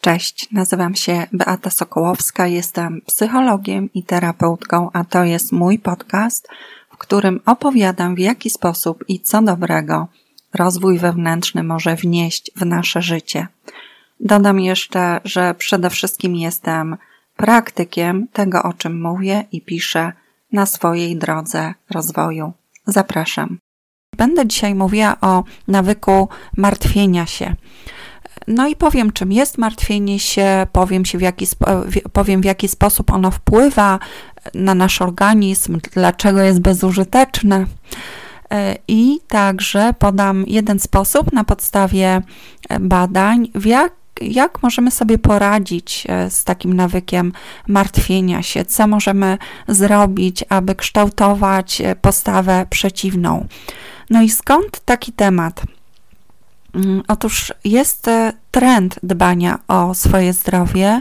Cześć, nazywam się Beata Sokołowska, jestem psychologiem i terapeutką, a to jest mój podcast, w którym opowiadam w jaki sposób i co dobrego rozwój wewnętrzny może wnieść w nasze życie. Dodam jeszcze, że przede wszystkim jestem praktykiem tego, o czym mówię i piszę na swojej drodze rozwoju. Zapraszam. Będę dzisiaj mówiła o nawyku martwienia się. No i powiem, czym jest martwienie się, powiem, się w jaki, powiem w jaki sposób ono wpływa na nasz organizm, dlaczego jest bezużyteczne. E, I także podam jeden sposób na podstawie badań, w jak, jak możemy sobie poradzić e, z takim nawykiem martwienia się, co możemy zrobić, aby kształtować e, postawę przeciwną. No i skąd taki temat? Mm, otóż jest e, trend dbania o swoje zdrowie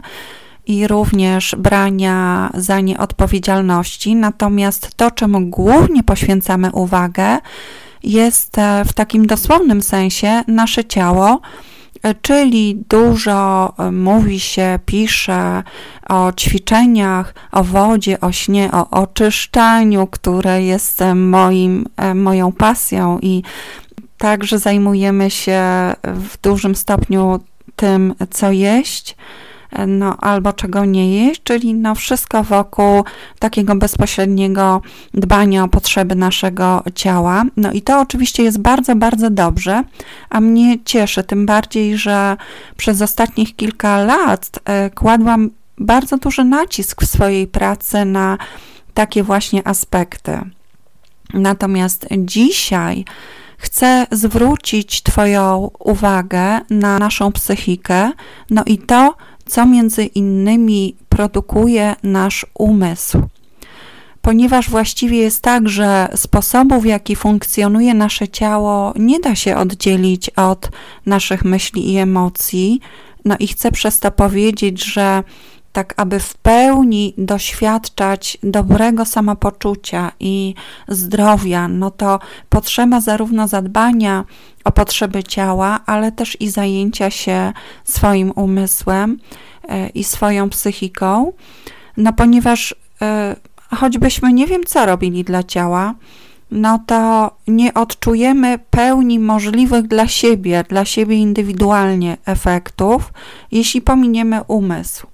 i również brania za nie odpowiedzialności, natomiast to, czemu głównie poświęcamy uwagę, jest e, w takim dosłownym sensie nasze ciało, e, czyli dużo mówi się, pisze o ćwiczeniach, o wodzie, o śnie, o oczyszczaniu, które jest moim, moją pasją i Także zajmujemy się w dużym stopniu tym, co jeść, no, albo czego nie jeść, czyli no, wszystko wokół takiego bezpośredniego dbania o potrzeby naszego ciała. No i to oczywiście jest bardzo, bardzo dobrze, a mnie cieszy, tym bardziej, że przez ostatnich kilka lat e, kładłam bardzo duży nacisk w swojej pracy na takie właśnie aspekty. Natomiast dzisiaj Chcę zwrócić Twoją uwagę na naszą psychikę, no i to, co między innymi produkuje nasz umysł. Ponieważ właściwie jest tak, że sposobu, w jaki funkcjonuje nasze ciało, nie da się oddzielić od naszych myśli i emocji. No i chcę przez to powiedzieć, że tak aby w pełni doświadczać dobrego samopoczucia i zdrowia, no to potrzeba zarówno zadbania o potrzeby ciała, ale też i zajęcia się swoim umysłem e, i swoją psychiką, no ponieważ e, choćbyśmy nie wiem, co robili dla ciała, no to nie odczujemy pełni możliwych dla siebie, dla siebie indywidualnie efektów, jeśli pominiemy umysł.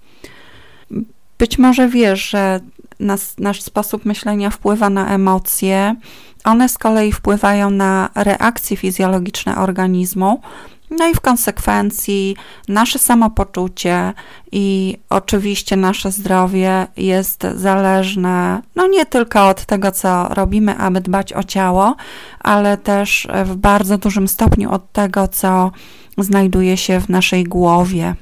Być może wiesz, że nas, nasz sposób myślenia wpływa na emocje, one z kolei wpływają na reakcje fizjologiczne organizmu, no i w konsekwencji nasze samopoczucie i oczywiście nasze zdrowie jest zależne no nie tylko od tego, co robimy, aby dbać o ciało, ale też w bardzo dużym stopniu od tego, co znajduje się w naszej głowie.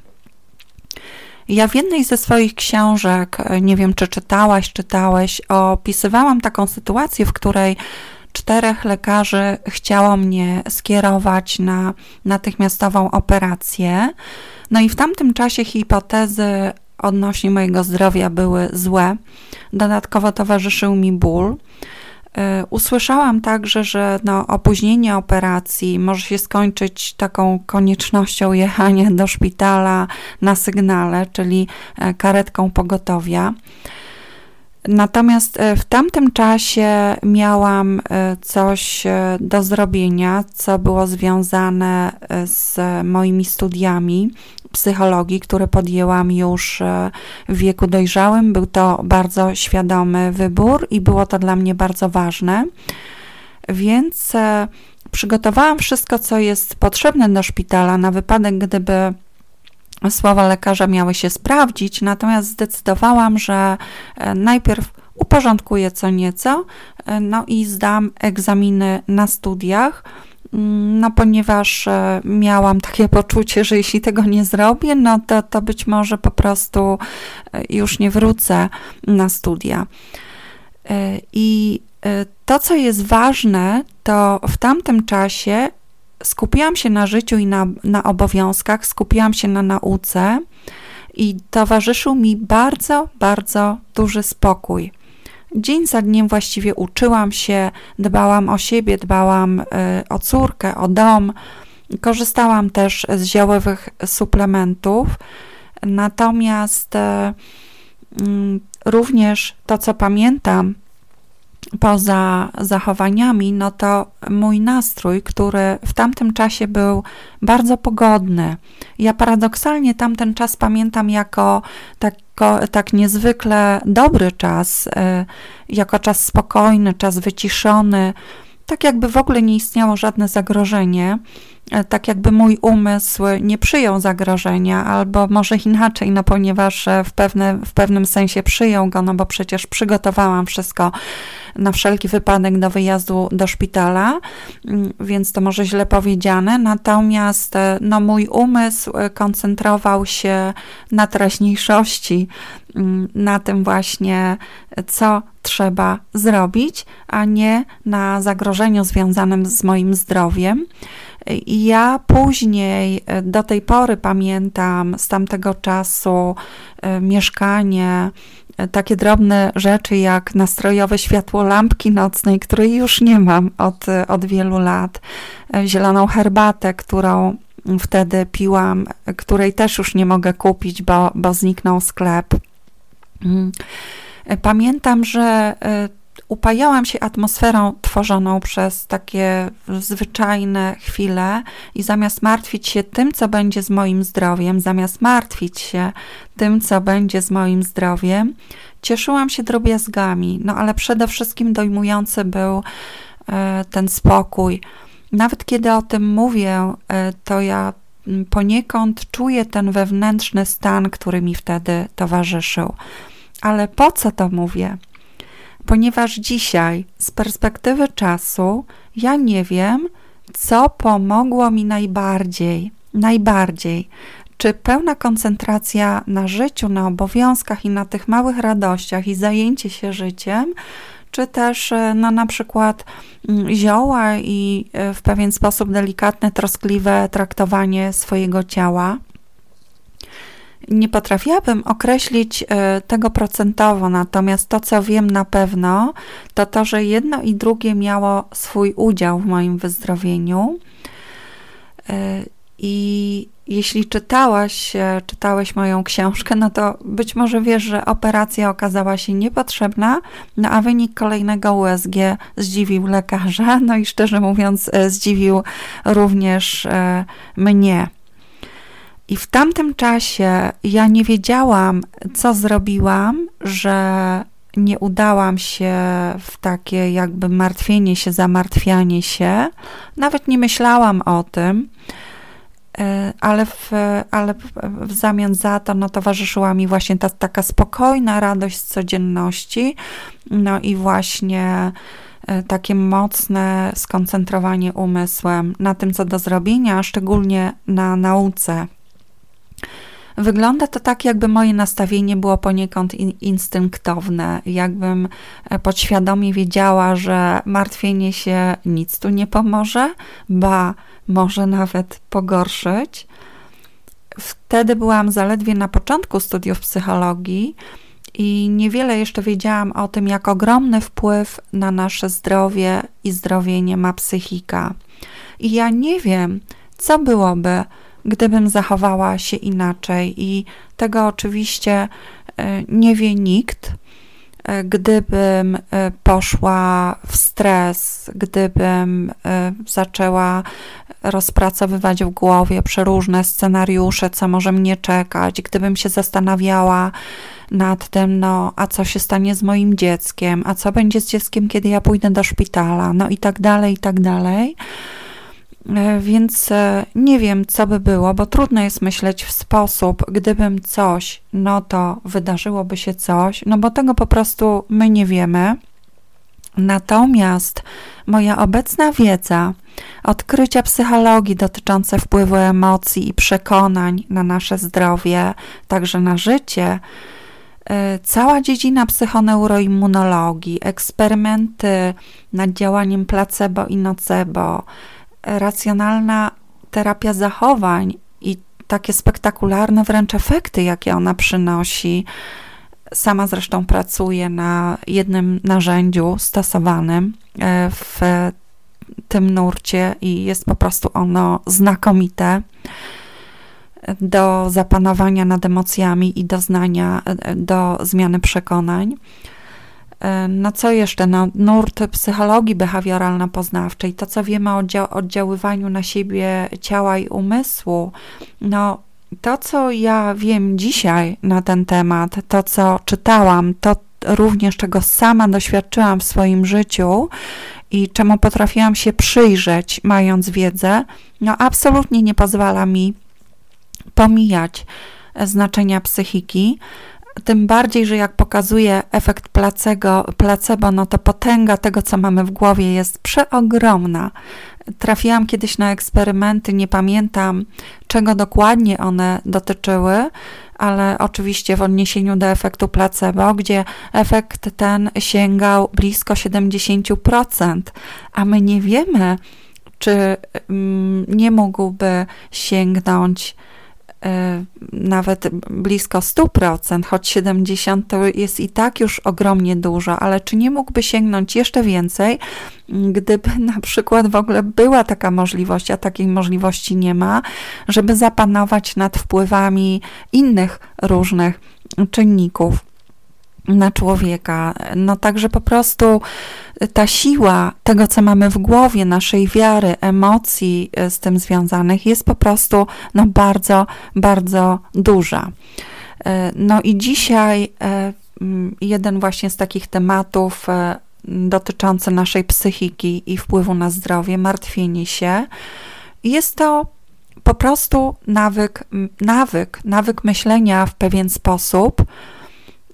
Ja w jednej ze swoich książek, e, nie wiem czy czytałaś, czytałeś, opisywałam taką sytuację, w której czterech lekarzy chciało mnie skierować na natychmiastową operację. No i w tamtym czasie hipotezy odnośnie mojego zdrowia były złe. Dodatkowo towarzyszył mi ból. E, usłyszałam także, że no, opóźnienie operacji może się skończyć taką koniecznością jechania do szpitala na sygnale, czyli e, karetką pogotowia. Natomiast e, w tamtym czasie miałam coś do zrobienia, co było związane z moimi studiami psychologii, które podjęłam już e, w wieku dojrzałym. Był to bardzo świadomy wybór i było to dla mnie bardzo ważne. Więc e, przygotowałam wszystko, co jest potrzebne do szpitala na wypadek, gdyby słowa lekarza miały się sprawdzić, natomiast zdecydowałam, że e, najpierw uporządkuję co nieco, no i zdam egzaminy na studiach Mm, no ponieważ e, miałam takie poczucie, że jeśli tego nie zrobię, no to, to być może po prostu e, już nie wrócę na studia. E, I to, co jest ważne, to w tamtym czasie skupiłam się na życiu i na, na obowiązkach, skupiłam się na nauce i towarzyszył mi bardzo, bardzo duży spokój. Dzień za dniem właściwie uczyłam się, dbałam o siebie, dbałam y, o córkę, o dom. Korzystałam też z ziołowych suplementów Natomiast mm, również to, co pamiętam, poza zachowaniami, no to mój nastrój, który w tamtym czasie był bardzo pogodny. Ja paradoksalnie tamten czas pamiętam jako tak, tak niezwykle dobry czas, y, jako czas spokojny, czas wyciszony, tak jakby w ogóle nie istniało żadne zagrożenie. E, tak jakby mój umysł nie przyjął zagrożenia, albo może inaczej, no ponieważ e, w, pewne, w pewnym sensie przyjął go, no bo przecież przygotowałam wszystko na wszelki wypadek do wyjazdu do szpitala, mm, więc to może źle powiedziane, natomiast e, no mój umysł koncentrował się na teraźniejszości, mm, na tym właśnie, co trzeba zrobić, a nie na zagrożeniu związanym z moim zdrowiem. I ja później, e, do tej pory pamiętam z tamtego czasu e, mieszkanie, e, takie drobne rzeczy jak nastrojowe światło lampki nocnej, której już nie mam od, od wielu lat, zieloną herbatę, którą wtedy piłam, której też już nie mogę kupić, bo, bo zniknął sklep. Mm. Pamiętam, że upajałam się atmosferą tworzoną przez takie zwyczajne chwile i zamiast martwić się tym, co będzie z moim zdrowiem, zamiast martwić się tym, co będzie z moim zdrowiem, cieszyłam się drobiazgami, no ale przede wszystkim dojmujący był e, ten spokój. Nawet kiedy o tym mówię, e, to ja poniekąd czuję ten wewnętrzny stan, który mi wtedy towarzyszył. Ale po co to mówię? Ponieważ dzisiaj, z perspektywy czasu, ja nie wiem, co pomogło mi najbardziej. Najbardziej. Czy pełna koncentracja na życiu, na obowiązkach i na tych małych radościach i zajęcie się życiem, czy też e, no, na przykład mm, zioła i e, w pewien sposób delikatne, troskliwe traktowanie swojego ciała nie potrafiłabym określić e, tego procentowo, natomiast to, co wiem na pewno, to to, że jedno i drugie miało swój udział w moim wyzdrowieniu. E, I jeśli czytałaś, e, czytałeś moją książkę, no to być może wiesz, że operacja okazała się niepotrzebna, no a wynik kolejnego USG zdziwił lekarza, no i szczerze mówiąc, zdziwił również mnie. I w tamtym czasie ja nie wiedziałam, co zrobiłam, że nie udałam się w takie jakby martwienie się, zamartwianie się. Nawet nie myślałam o tym, e, ale w, ale w zamian za to no, towarzyszyła mi właśnie ta taka spokojna radość z codzienności, no i właśnie e, takie mocne skoncentrowanie umysłem na tym, co do zrobienia, szczególnie na nauce Wygląda to tak, jakby moje nastawienie było poniekąd in, instynktowne, jakbym e, podświadomie wiedziała, że martwienie się nic tu nie pomoże, ba, może nawet pogorszyć. Wtedy byłam zaledwie na początku studiów psychologii i niewiele jeszcze wiedziałam o tym, jak ogromny wpływ na nasze zdrowie i zdrowienie ma psychika. I ja nie wiem, co byłoby, gdybym zachowała się inaczej. I tego oczywiście e, nie wie nikt. E, gdybym e, poszła w stres, gdybym zaczęła rozpracowywać w głowie przeróżne scenariusze, co może mnie czekać, gdybym się zastanawiała nad tym, no a co się stanie z moim dzieckiem, a co będzie z dzieckiem, kiedy ja pójdę do szpitala, no i tak dalej, i tak dalej więc e, nie wiem, co by było, bo trudno jest myśleć w sposób, gdybym coś, no to wydarzyłoby się coś, no bo tego po prostu my nie wiemy. Natomiast moja obecna wiedza, odkrycia psychologii dotyczące wpływu emocji i przekonań na nasze zdrowie, także na życie, e, cała dziedzina psychoneuroimmunologii, eksperymenty nad działaniem placebo i nocebo, racjonalna terapia zachowań i takie spektakularne wręcz efekty, jakie ona przynosi. Sama zresztą pracuję na jednym narzędziu stosowanym e, w tym nurcie i jest po prostu ono znakomite. do zapanowania nad emocjami i doznania, do zmiany przekonań. No co jeszcze? No, nurt psychologii behawioralno-poznawczej, to co wiemy o oddziaływaniu na siebie ciała i umysłu. No, to co ja wiem dzisiaj na ten temat, to co czytałam, to również czego sama doświadczyłam w swoim życiu i czemu potrafiłam się przyjrzeć, mając wiedzę, no absolutnie nie pozwala mi pomijać znaczenia psychiki. Tym bardziej, że jak pokazuje efekt placebo, placebo, no to potęga tego, co mamy w głowie, jest przeogromna. Trafiłam kiedyś na eksperymenty, nie pamiętam czego dokładnie one dotyczyły, ale oczywiście w odniesieniu do efektu placebo, gdzie efekt ten sięgał blisko 70%, a my nie wiemy, czy mm, nie mógłby sięgnąć nawet blisko 100%, choć 70% to jest i tak już ogromnie dużo, ale czy nie mógłby sięgnąć jeszcze więcej, gdyby na przykład w ogóle była taka możliwość, a takiej możliwości nie ma, żeby zapanować nad wpływami innych różnych czynników na człowieka. No także po prostu ta siła tego, co mamy w głowie, naszej wiary, emocji e, z tym związanych jest po prostu no, bardzo, bardzo duża. E, no i dzisiaj e, jeden właśnie z takich tematów dotyczący naszej psychiki i wpływu na zdrowie, martwienie się, jest to po prostu nawyk, nawyk, nawyk myślenia w pewien sposób,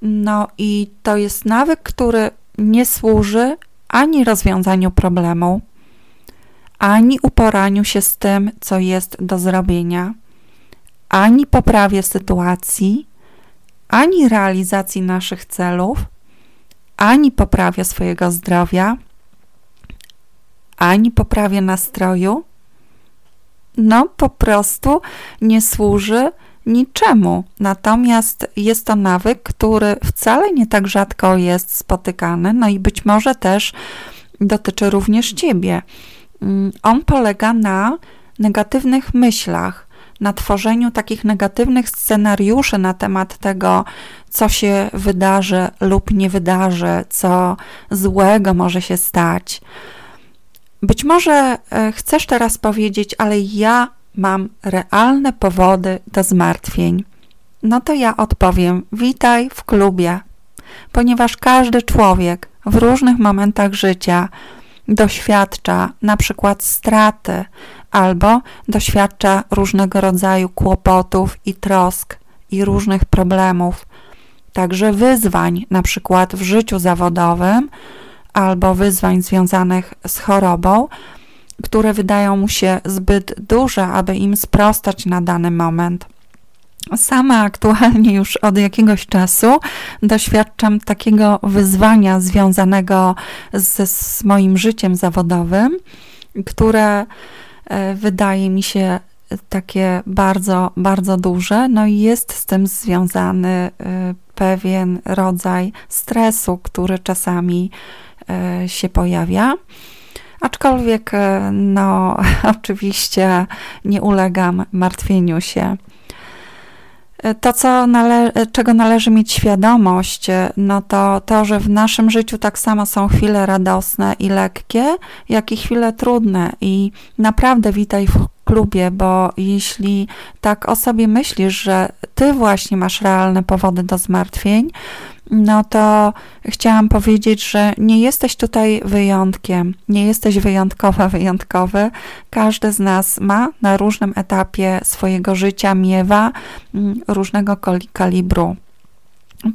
no i to jest nawyk, który nie służy ani rozwiązaniu problemu, ani uporaniu się z tym, co jest do zrobienia, ani poprawie sytuacji, ani realizacji naszych celów, ani poprawie swojego zdrowia, ani poprawie nastroju. No, po prostu nie służy niczemu. Natomiast jest to nawyk, który wcale nie tak rzadko jest spotykany, no i być może też dotyczy również ciebie. Mm, on polega na negatywnych myślach, na tworzeniu takich negatywnych scenariuszy na temat tego, co się wydarzy lub nie wydarzy, co złego może się stać. Być może e, chcesz teraz powiedzieć, ale ja mam realne powody do zmartwień? No to ja odpowiem: witaj w klubie, ponieważ każdy człowiek w różnych momentach życia doświadcza na przykład straty albo doświadcza różnego rodzaju kłopotów i trosk i różnych problemów, także wyzwań, na przykład w życiu zawodowym albo wyzwań związanych z chorobą, które wydają mu się zbyt duże, aby im sprostać na dany moment. Sama aktualnie już od jakiegoś czasu doświadczam takiego wyzwania związanego z, z moim życiem zawodowym, które e, wydaje mi się takie bardzo, bardzo duże. No i jest z tym związany e, pewien rodzaj stresu, który czasami e, się pojawia. Aczkolwiek, e, no, oczywiście nie ulegam martwieniu się. E, to, co nale czego należy mieć świadomość, e, no to to, że w naszym życiu tak samo są chwile radosne i lekkie, jak i chwile trudne. I naprawdę witaj w klubie, bo jeśli tak o sobie myślisz, że ty właśnie masz realne powody do zmartwień, no to chciałam powiedzieć, że nie jesteś tutaj wyjątkiem, nie jesteś wyjątkowa, wyjątkowy. Każdy z nas ma na różnym etapie swojego życia, miewa mm, różnego kalibru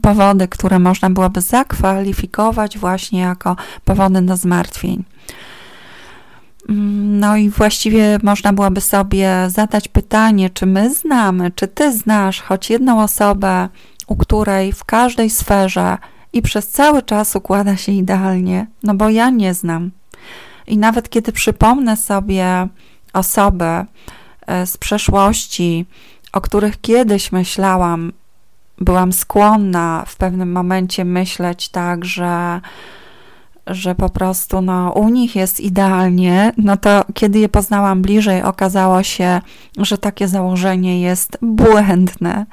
powody, które można byłoby zakwalifikować właśnie jako powody do zmartwień. Mm, no i właściwie można byłoby sobie zadać pytanie, czy my znamy, czy ty znasz choć jedną osobę, u której w każdej sferze i przez cały czas układa się idealnie, no bo ja nie znam. I nawet kiedy przypomnę sobie osoby e, z przeszłości, o których kiedyś myślałam, byłam skłonna w pewnym momencie myśleć tak, że że po prostu no, u nich jest idealnie, no to kiedy je poznałam bliżej, okazało się, że takie założenie jest błędne.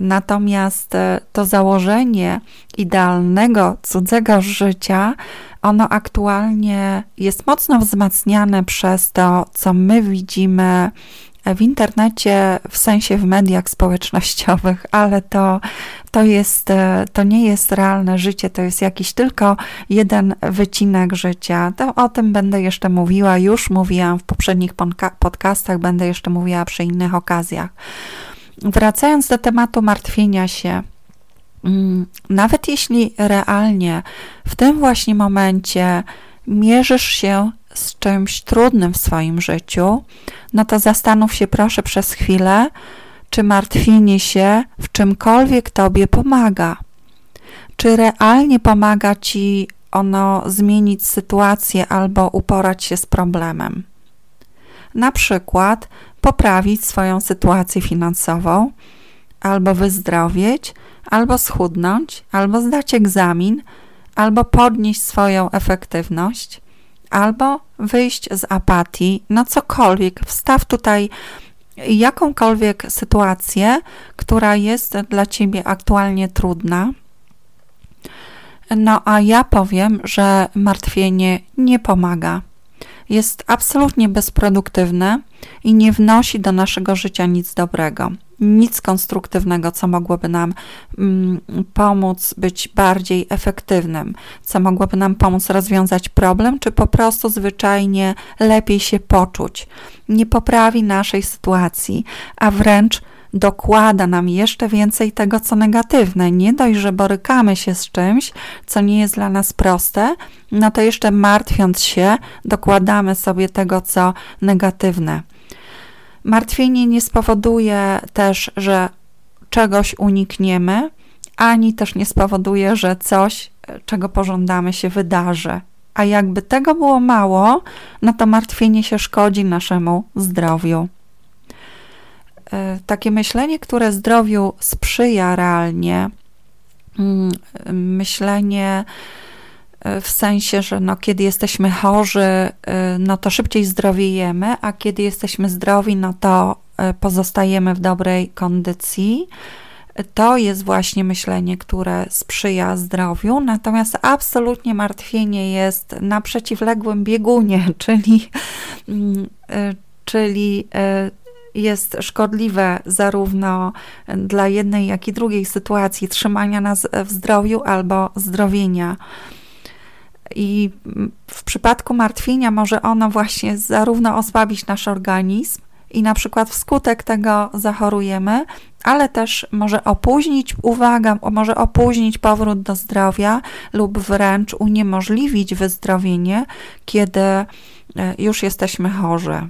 Natomiast e, to założenie idealnego cudzego życia, ono aktualnie jest mocno wzmacniane przez to, co my widzimy w internecie, w sensie w mediach społecznościowych, ale to, to, jest, e, to nie jest realne życie, to jest jakiś tylko jeden wycinek życia. To o tym będę jeszcze mówiła, już mówiłam w poprzednich podcastach, będę jeszcze mówiła przy innych okazjach. Wracając do tematu martwienia się, mm, nawet jeśli realnie w tym właśnie momencie mierzysz się z czymś trudnym w swoim życiu, no to zastanów się proszę przez chwilę, czy martwienie się w czymkolwiek tobie pomaga. Czy realnie pomaga ci ono zmienić sytuację albo uporać się z problemem. Na przykład poprawić swoją sytuację finansową, albo wyzdrowieć, albo schudnąć, albo zdać egzamin, albo podnieść swoją efektywność, albo wyjść z apatii, no cokolwiek. Wstaw tutaj jakąkolwiek sytuację, która jest dla ciebie aktualnie trudna. No a ja powiem, że martwienie nie pomaga. Jest absolutnie bezproduktywne i nie wnosi do naszego życia nic dobrego nic konstruktywnego, co mogłoby nam mm, pomóc być bardziej efektywnym, co mogłoby nam pomóc rozwiązać problem, czy po prostu zwyczajnie lepiej się poczuć. Nie poprawi naszej sytuacji, a wręcz dokłada nam jeszcze więcej tego, co negatywne. Nie dość, że borykamy się z czymś, co nie jest dla nas proste, no to jeszcze martwiąc się, dokładamy sobie tego, co negatywne. Martwienie nie spowoduje też, że czegoś unikniemy, ani też nie spowoduje, że coś, czego pożądamy, się wydarzy. A jakby tego było mało, no to martwienie się szkodzi naszemu zdrowiu. E, takie myślenie, które zdrowiu sprzyja realnie, mm, myślenie, E, w sensie, że no, kiedy jesteśmy chorzy, e, no to szybciej zdrowiejemy, a kiedy jesteśmy zdrowi, no to pozostajemy w dobrej kondycji. To jest właśnie myślenie, które sprzyja zdrowiu, natomiast absolutnie martwienie jest na przeciwległym biegunie, czyli, mm, czyli jest szkodliwe zarówno dla jednej, jak i drugiej sytuacji trzymania nas w zdrowiu albo zdrowienia. I w przypadku martwienia może ono właśnie zarówno osłabić nasz organizm, i na przykład wskutek tego zachorujemy, ale też może opóźnić, uwaga, może opóźnić powrót do zdrowia lub wręcz uniemożliwić wyzdrowienie, kiedy e, już jesteśmy chorzy.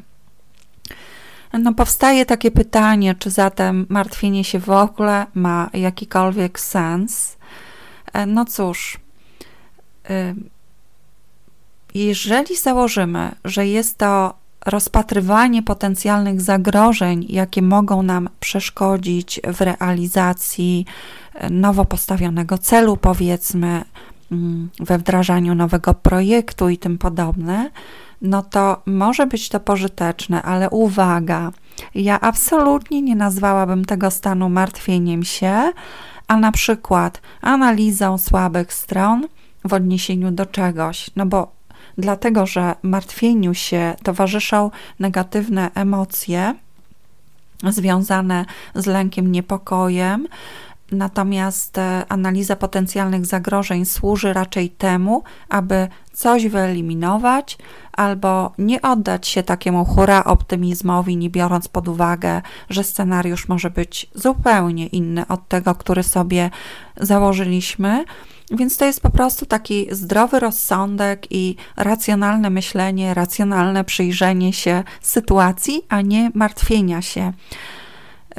No, powstaje takie pytanie, czy zatem martwienie się w ogóle ma jakikolwiek sens? E, no cóż, jeżeli założymy, że jest to rozpatrywanie potencjalnych zagrożeń, jakie mogą nam przeszkodzić w realizacji e, nowo postawionego celu, powiedzmy, mm, we wdrażaniu nowego projektu i tym podobne, no to może być to pożyteczne, ale uwaga, ja absolutnie nie nazwałabym tego stanu martwieniem się, a na przykład analizą słabych stron w odniesieniu do czegoś, no bo dlatego że martwieniu się towarzyszą negatywne emocje związane z lękiem, niepokojem. Natomiast e, analiza potencjalnych zagrożeń służy raczej temu, aby coś wyeliminować albo nie oddać się takiemu hura optymizmowi, nie biorąc pod uwagę, że scenariusz może być zupełnie inny od tego, który sobie założyliśmy więc to jest po prostu taki zdrowy rozsądek i racjonalne myślenie, racjonalne przyjrzenie się sytuacji, a nie martwienia się.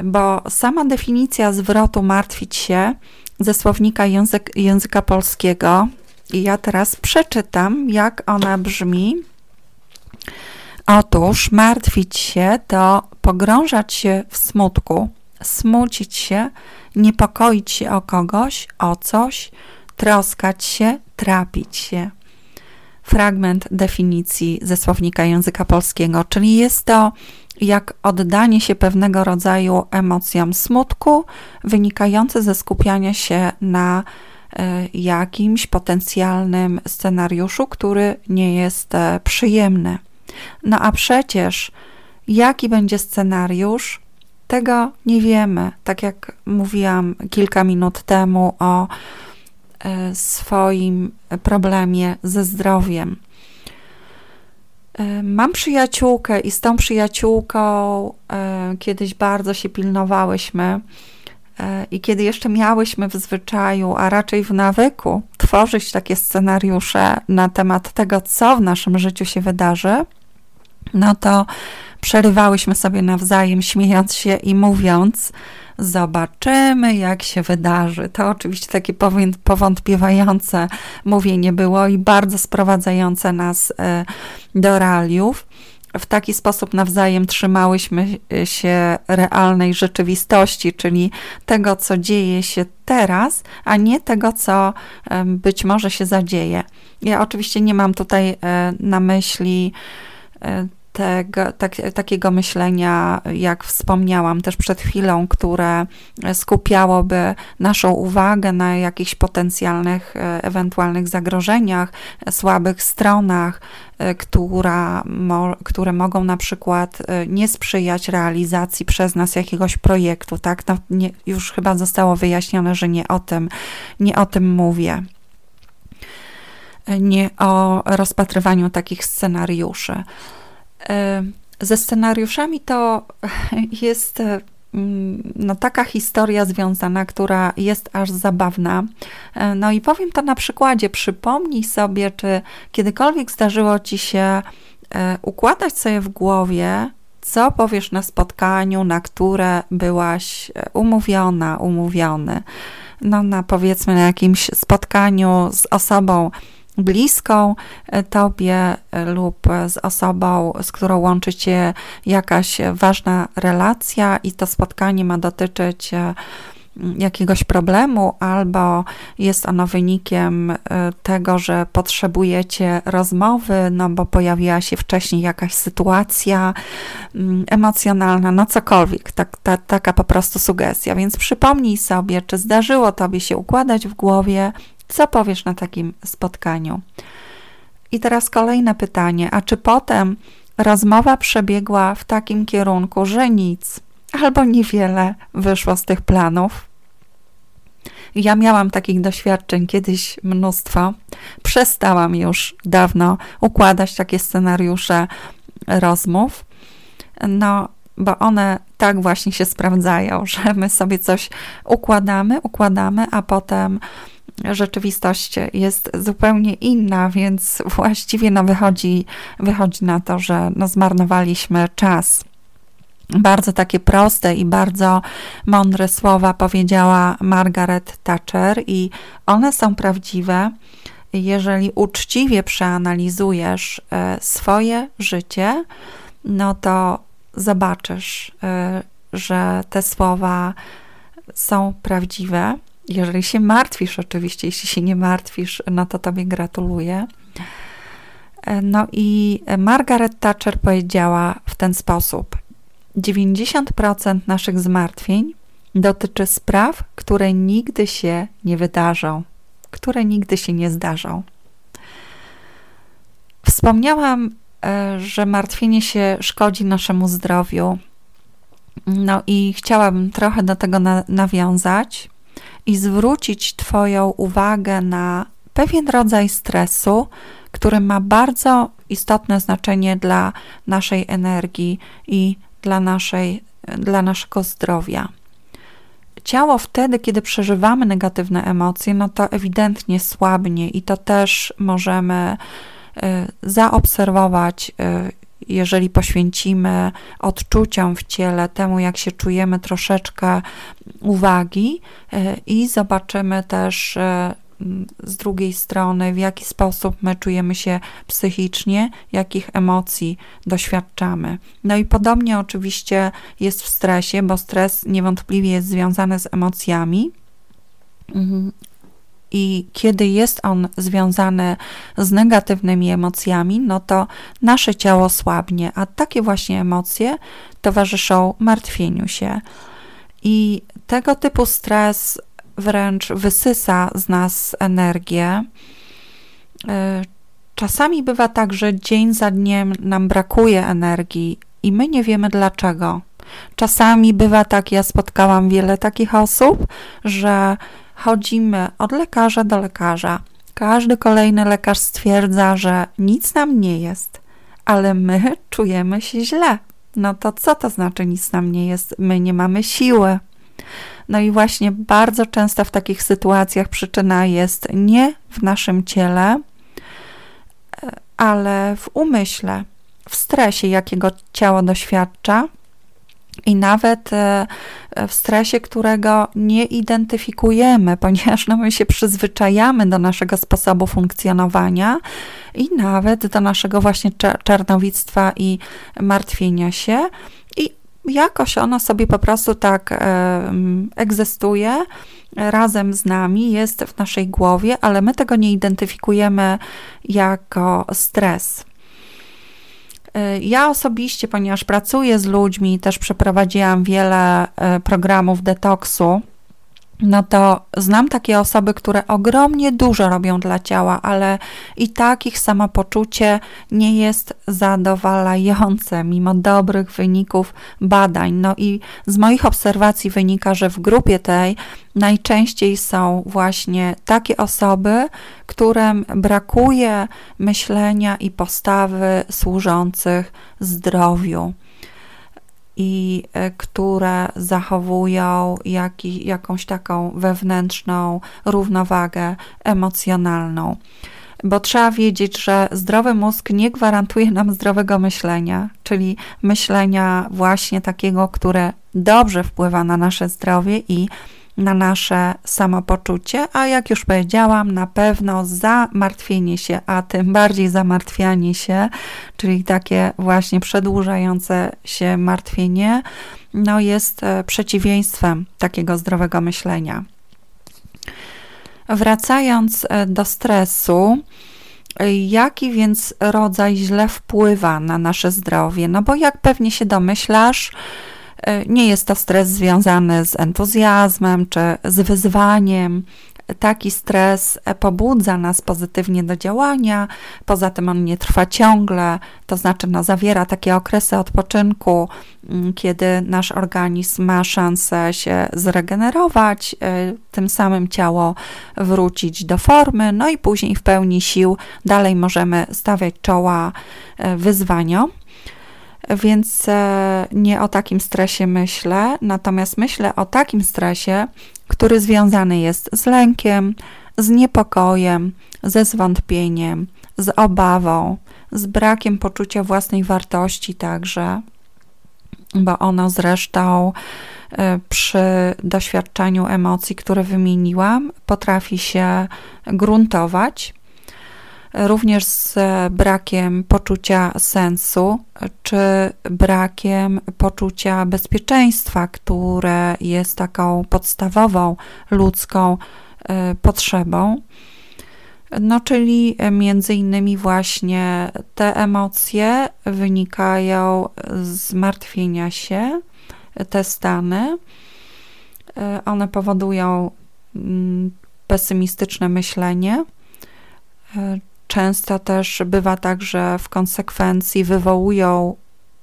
Bo sama definicja zwrotu martwić się ze słownika język, języka polskiego, i ja teraz przeczytam, jak ona brzmi. Otóż martwić się to pogrążać się w smutku, smucić się, niepokoić się o kogoś, o coś, troskać się, trapić się. fragment definicji ze słownika języka polskiego, czyli jest to jak oddanie się pewnego rodzaju emocjom smutku, wynikające ze skupiania się na jakimś potencjalnym scenariuszu, który nie jest e, przyjemny. No a przecież jaki będzie scenariusz, tego nie wiemy. Tak jak mówiłam kilka minut temu o e, swoim problemie ze zdrowiem. E, mam przyjaciółkę i z tą przyjaciółką e, kiedyś bardzo się pilnowałyśmy. I kiedy jeszcze miałyśmy w zwyczaju, a raczej w nawyku, tworzyć takie scenariusze na temat tego, co w naszym życiu się wydarzy, no to przerywałyśmy sobie nawzajem, śmiejąc się i mówiąc: Zobaczymy, jak się wydarzy. To oczywiście takie powątpiewające mówienie było i bardzo sprowadzające nas e, do realiów. W taki sposób nawzajem trzymałyśmy się realnej rzeczywistości, czyli tego, co dzieje się teraz, a nie tego, co być może się zadzieje. Ja oczywiście nie mam tutaj e, na myśli e, tego, tak, takiego myślenia, jak wspomniałam też przed chwilą, które skupiałoby naszą uwagę na jakichś potencjalnych, e, ewentualnych zagrożeniach, słabych stronach, e, która, mo, które mogą na przykład e, nie sprzyjać realizacji przez nas jakiegoś projektu, tak? No, nie, już chyba zostało wyjaśnione, że nie o tym, nie o tym mówię nie o rozpatrywaniu takich scenariuszy. E, ze scenariuszami to jest e, mm, no, taka historia związana, która jest aż zabawna. E, no i powiem to na przykładzie. Przypomnij sobie, czy kiedykolwiek zdarzyło ci się układać sobie w głowie, co powiesz na spotkaniu, na które byłaś umówiona, umówiony. No, na powiedzmy na jakimś spotkaniu z osobą, bliską e, tobie e, lub z osobą, z którą łączy cię jakaś ważna relacja i to spotkanie ma dotyczyć e, jakiegoś problemu, albo jest ono wynikiem tego, że potrzebujecie rozmowy, no bo pojawiła się wcześniej jakaś sytuacja emocjonalna, no cokolwiek, tak, ta, taka po prostu sugestia. Więc przypomnij sobie, czy zdarzyło tobie się układać w głowie co powiesz na takim spotkaniu? I teraz kolejne pytanie: a czy potem rozmowa przebiegła w takim kierunku, że nic albo niewiele wyszło z tych planów? Ja miałam takich doświadczeń kiedyś mnóstwo. Przestałam już dawno układać takie scenariusze rozmów. No, bo one tak właśnie się sprawdzają, że my sobie coś układamy, układamy, a potem rzeczywistość jest zupełnie inna, więc właściwie no wychodzi, wychodzi na to, że no zmarnowaliśmy czas. Bardzo takie proste i bardzo mądre słowa powiedziała Margaret Thatcher, i one są prawdziwe. Jeżeli uczciwie przeanalizujesz e, swoje życie, no to zobaczysz, e, że te słowa są prawdziwe jeżeli się martwisz, oczywiście, jeśli się nie martwisz, no to tobie gratuluję. E, no i Margaret Thatcher powiedziała w ten sposób: 90% naszych zmartwień dotyczy spraw, które nigdy się nie wydarzą, które nigdy się nie zdarzą. Wspomniałam, e, że martwienie się szkodzi naszemu zdrowiu. No i chciałabym trochę do tego na nawiązać i zwrócić Twoją uwagę na pewien rodzaj stresu, który ma bardzo istotne znaczenie dla naszej energii i dla, naszej, dla naszego zdrowia. Ciało wtedy, kiedy przeżywamy negatywne emocje, no to ewidentnie słabnie i to też możemy y, zaobserwować y, jeżeli poświęcimy odczuciom w ciele, temu jak się czujemy, troszeczkę uwagi e, i zobaczymy też e, z drugiej strony, w jaki sposób my czujemy się psychicznie, jakich emocji doświadczamy. No i podobnie oczywiście jest w stresie, bo stres niewątpliwie jest związany z emocjami. I kiedy jest on związany z negatywnymi emocjami, no to nasze ciało słabnie, a takie właśnie emocje towarzyszą martwieniu się. I tego typu stres wręcz wysysa z nas energię. E, czasami bywa tak, że dzień za dniem nam brakuje energii i my nie wiemy dlaczego. Czasami bywa tak, ja spotkałam wiele takich osób, że chodzimy od lekarza do lekarza. Każdy kolejny lekarz stwierdza, że nic nam nie jest, ale my czujemy się źle. No to co to znaczy nic nam nie jest? My nie mamy siły. No i właśnie bardzo często w takich sytuacjach przyczyna jest nie w naszym ciele, ale w umyśle, w stresie, jakiego ciało doświadcza i nawet e, w stresie, którego nie identyfikujemy, ponieważ no, my się przyzwyczajamy do naszego sposobu funkcjonowania i nawet do naszego właśnie czarnowictwa i martwienia się. I jakoś ono sobie po prostu tak e, egzystuje razem z nami, jest w naszej głowie, ale my tego nie identyfikujemy jako stres. Y, ja osobiście, ponieważ pracuję z ludźmi, też przeprowadziłam wiele y, programów detoksu, no to znam takie osoby, które ogromnie dużo robią dla ciała, ale i tak ich samopoczucie nie jest zadowalające, mimo dobrych wyników badań. No i z moich obserwacji wynika, że w grupie tej najczęściej są właśnie takie osoby, którym brakuje myślenia i postawy służących zdrowiu i e, które zachowują jaki, jakąś taką wewnętrzną równowagę emocjonalną. Bo trzeba wiedzieć, że zdrowy mózg nie gwarantuje nam zdrowego myślenia, czyli myślenia właśnie takiego, które dobrze wpływa na nasze zdrowie i na nasze samopoczucie, a jak już powiedziałam, na pewno zamartwienie się, a tym bardziej zamartwianie się, czyli takie właśnie przedłużające się martwienie, no jest e, przeciwieństwem takiego zdrowego myślenia. Wracając e, do stresu, e, jaki więc rodzaj źle wpływa na nasze zdrowie? No bo jak pewnie się domyślasz, nie jest to stres związany z entuzjazmem czy z wyzwaniem. Taki stres pobudza nas pozytywnie do działania, poza tym on nie trwa ciągle, to znaczy no, zawiera takie okresy odpoczynku, mm, kiedy nasz organizm ma szansę się zregenerować, e, tym samym ciało wrócić do formy, no i później w pełni sił dalej możemy stawiać czoła e, wyzwaniom. Więc e, nie o takim stresie myślę, natomiast myślę o takim stresie, który związany jest z lękiem, z niepokojem, ze zwątpieniem, z obawą, z brakiem poczucia własnej wartości także, bo ono zresztą e, przy doświadczeniu emocji, które wymieniłam, potrafi się gruntować również z brakiem poczucia sensu, czy brakiem poczucia bezpieczeństwa, które jest taką podstawową ludzką e, potrzebą. No, czyli między innymi właśnie te emocje wynikają z martwienia się, te stany. E, one powodują mm, pesymistyczne myślenie, e, Często też bywa tak, że w konsekwencji wywołują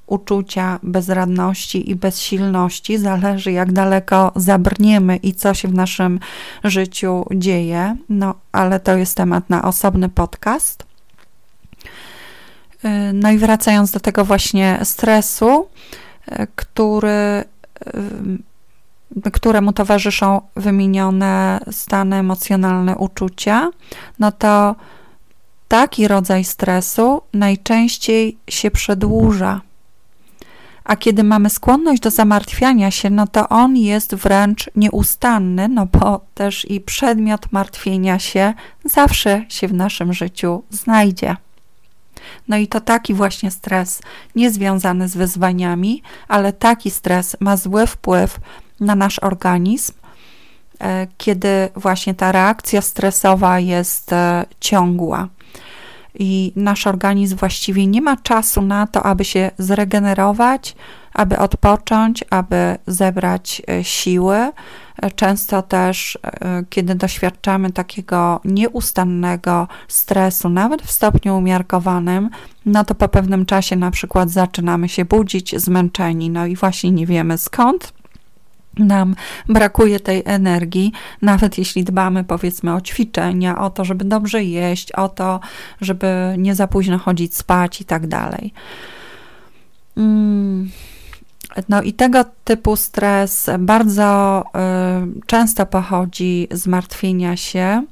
uczucia bezradności i bezsilności, zależy jak daleko zabrniemy i co się w naszym życiu dzieje. No, ale to jest temat na osobny podcast. No i wracając do tego właśnie stresu, który, któremu towarzyszą wymienione stany emocjonalne, uczucia, no to taki rodzaj stresu najczęściej się przedłuża. A kiedy mamy skłonność do zamartwiania się, no to on jest wręcz nieustanny, no bo też i przedmiot martwienia się zawsze się w naszym życiu znajdzie. No i to taki właśnie stres, niezwiązany z wyzwaniami, ale taki stres ma zły wpływ na nasz organizm, kiedy właśnie ta reakcja stresowa jest ciągła i nasz organizm właściwie nie ma czasu na to, aby się zregenerować, aby odpocząć, aby zebrać e, siły. E, często też, e, kiedy doświadczamy takiego nieustannego stresu, nawet w stopniu umiarkowanym, no to po pewnym czasie na przykład zaczynamy się budzić zmęczeni, no i właśnie nie wiemy skąd, nam brakuje tej energii, nawet jeśli dbamy powiedzmy o ćwiczenia, o to, żeby dobrze jeść, o to, żeby nie za późno chodzić spać i tak dalej. Mm. No i tego typu stres bardzo y, często pochodzi z martwienia się,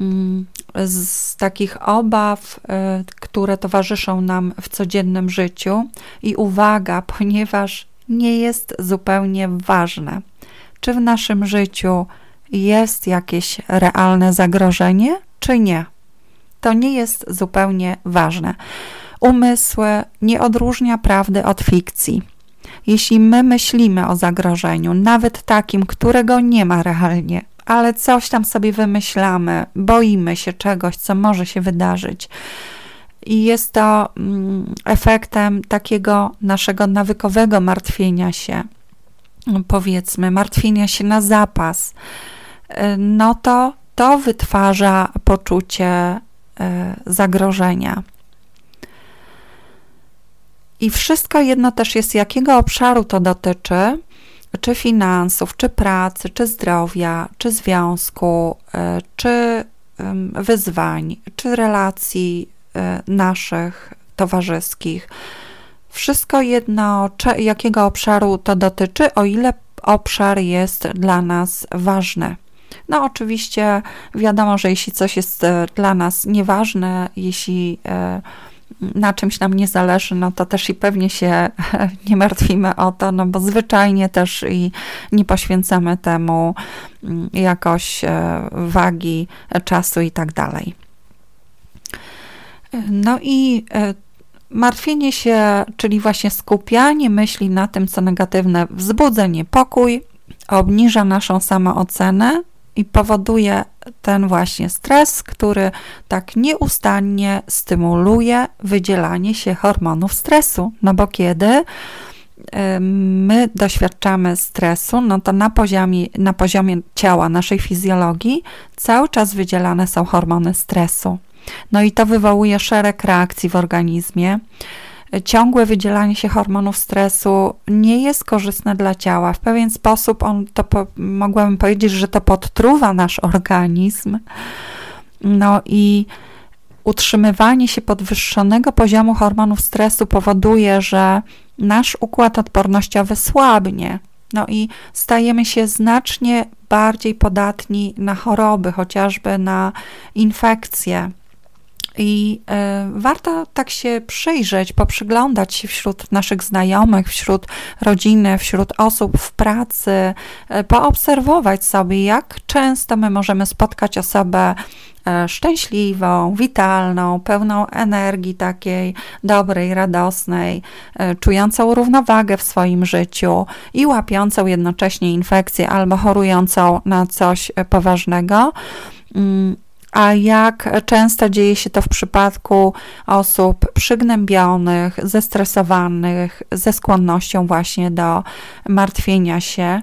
y, z takich obaw, y, które towarzyszą nam w codziennym życiu. I uwaga, ponieważ nie jest zupełnie ważne, czy w naszym życiu jest jakieś realne zagrożenie, czy nie. To nie jest zupełnie ważne. Umysł nie odróżnia prawdy od fikcji. Jeśli my myślimy o zagrożeniu, nawet takim, którego nie ma realnie, ale coś tam sobie wymyślamy, boimy się czegoś, co może się wydarzyć, i jest to mm, efektem takiego naszego nawykowego martwienia się, powiedzmy, martwienia się na zapas, y, no to to wytwarza poczucie y, zagrożenia. I wszystko jedno też jest, jakiego obszaru to dotyczy, czy finansów, czy pracy, czy zdrowia, czy związku, y, czy wyzwań, czy relacji E, naszych towarzyskich. Wszystko jedno, jakiego obszaru to dotyczy, o ile obszar jest dla nas ważny. No, oczywiście wiadomo, że jeśli coś jest e, dla nas nieważne, jeśli e, na czymś nam nie zależy, no to też i pewnie się nie martwimy o to, no bo zwyczajnie też i nie poświęcamy temu mm, jakoś wagi, czasu i tak dalej. No i e, martwienie się, czyli właśnie skupianie myśli na tym, co negatywne, wzbudza niepokój, obniża naszą samoocenę i powoduje ten właśnie stres, który tak nieustannie stymuluje wydzielanie się hormonów stresu. No bo kiedy e, my doświadczamy stresu, no to na poziomie, na poziomie ciała, naszej fizjologii, cały czas wydzielane są hormony stresu. No i to wywołuje szereg reakcji w organizmie. Ciągłe wydzielanie się hormonów stresu nie jest korzystne dla ciała. W pewien sposób on to po, mogłabym powiedzieć, że to podtruwa nasz organizm. No i utrzymywanie się podwyższonego poziomu hormonów stresu powoduje, że nasz układ odpornościowy słabnie. No i stajemy się znacznie bardziej podatni na choroby, chociażby na infekcje. I y, warto tak się przyjrzeć, poprzyglądać się wśród naszych znajomych, wśród rodziny, wśród osób w pracy, y, poobserwować sobie, jak często my możemy spotkać osobę y, szczęśliwą, witalną, pełną energii takiej dobrej, radosnej, czującą równowagę w swoim życiu i łapiącą jednocześnie infekcję albo chorującą na coś poważnego. A jak często dzieje się to w przypadku osób przygnębionych, zestresowanych, ze skłonnością właśnie do martwienia się.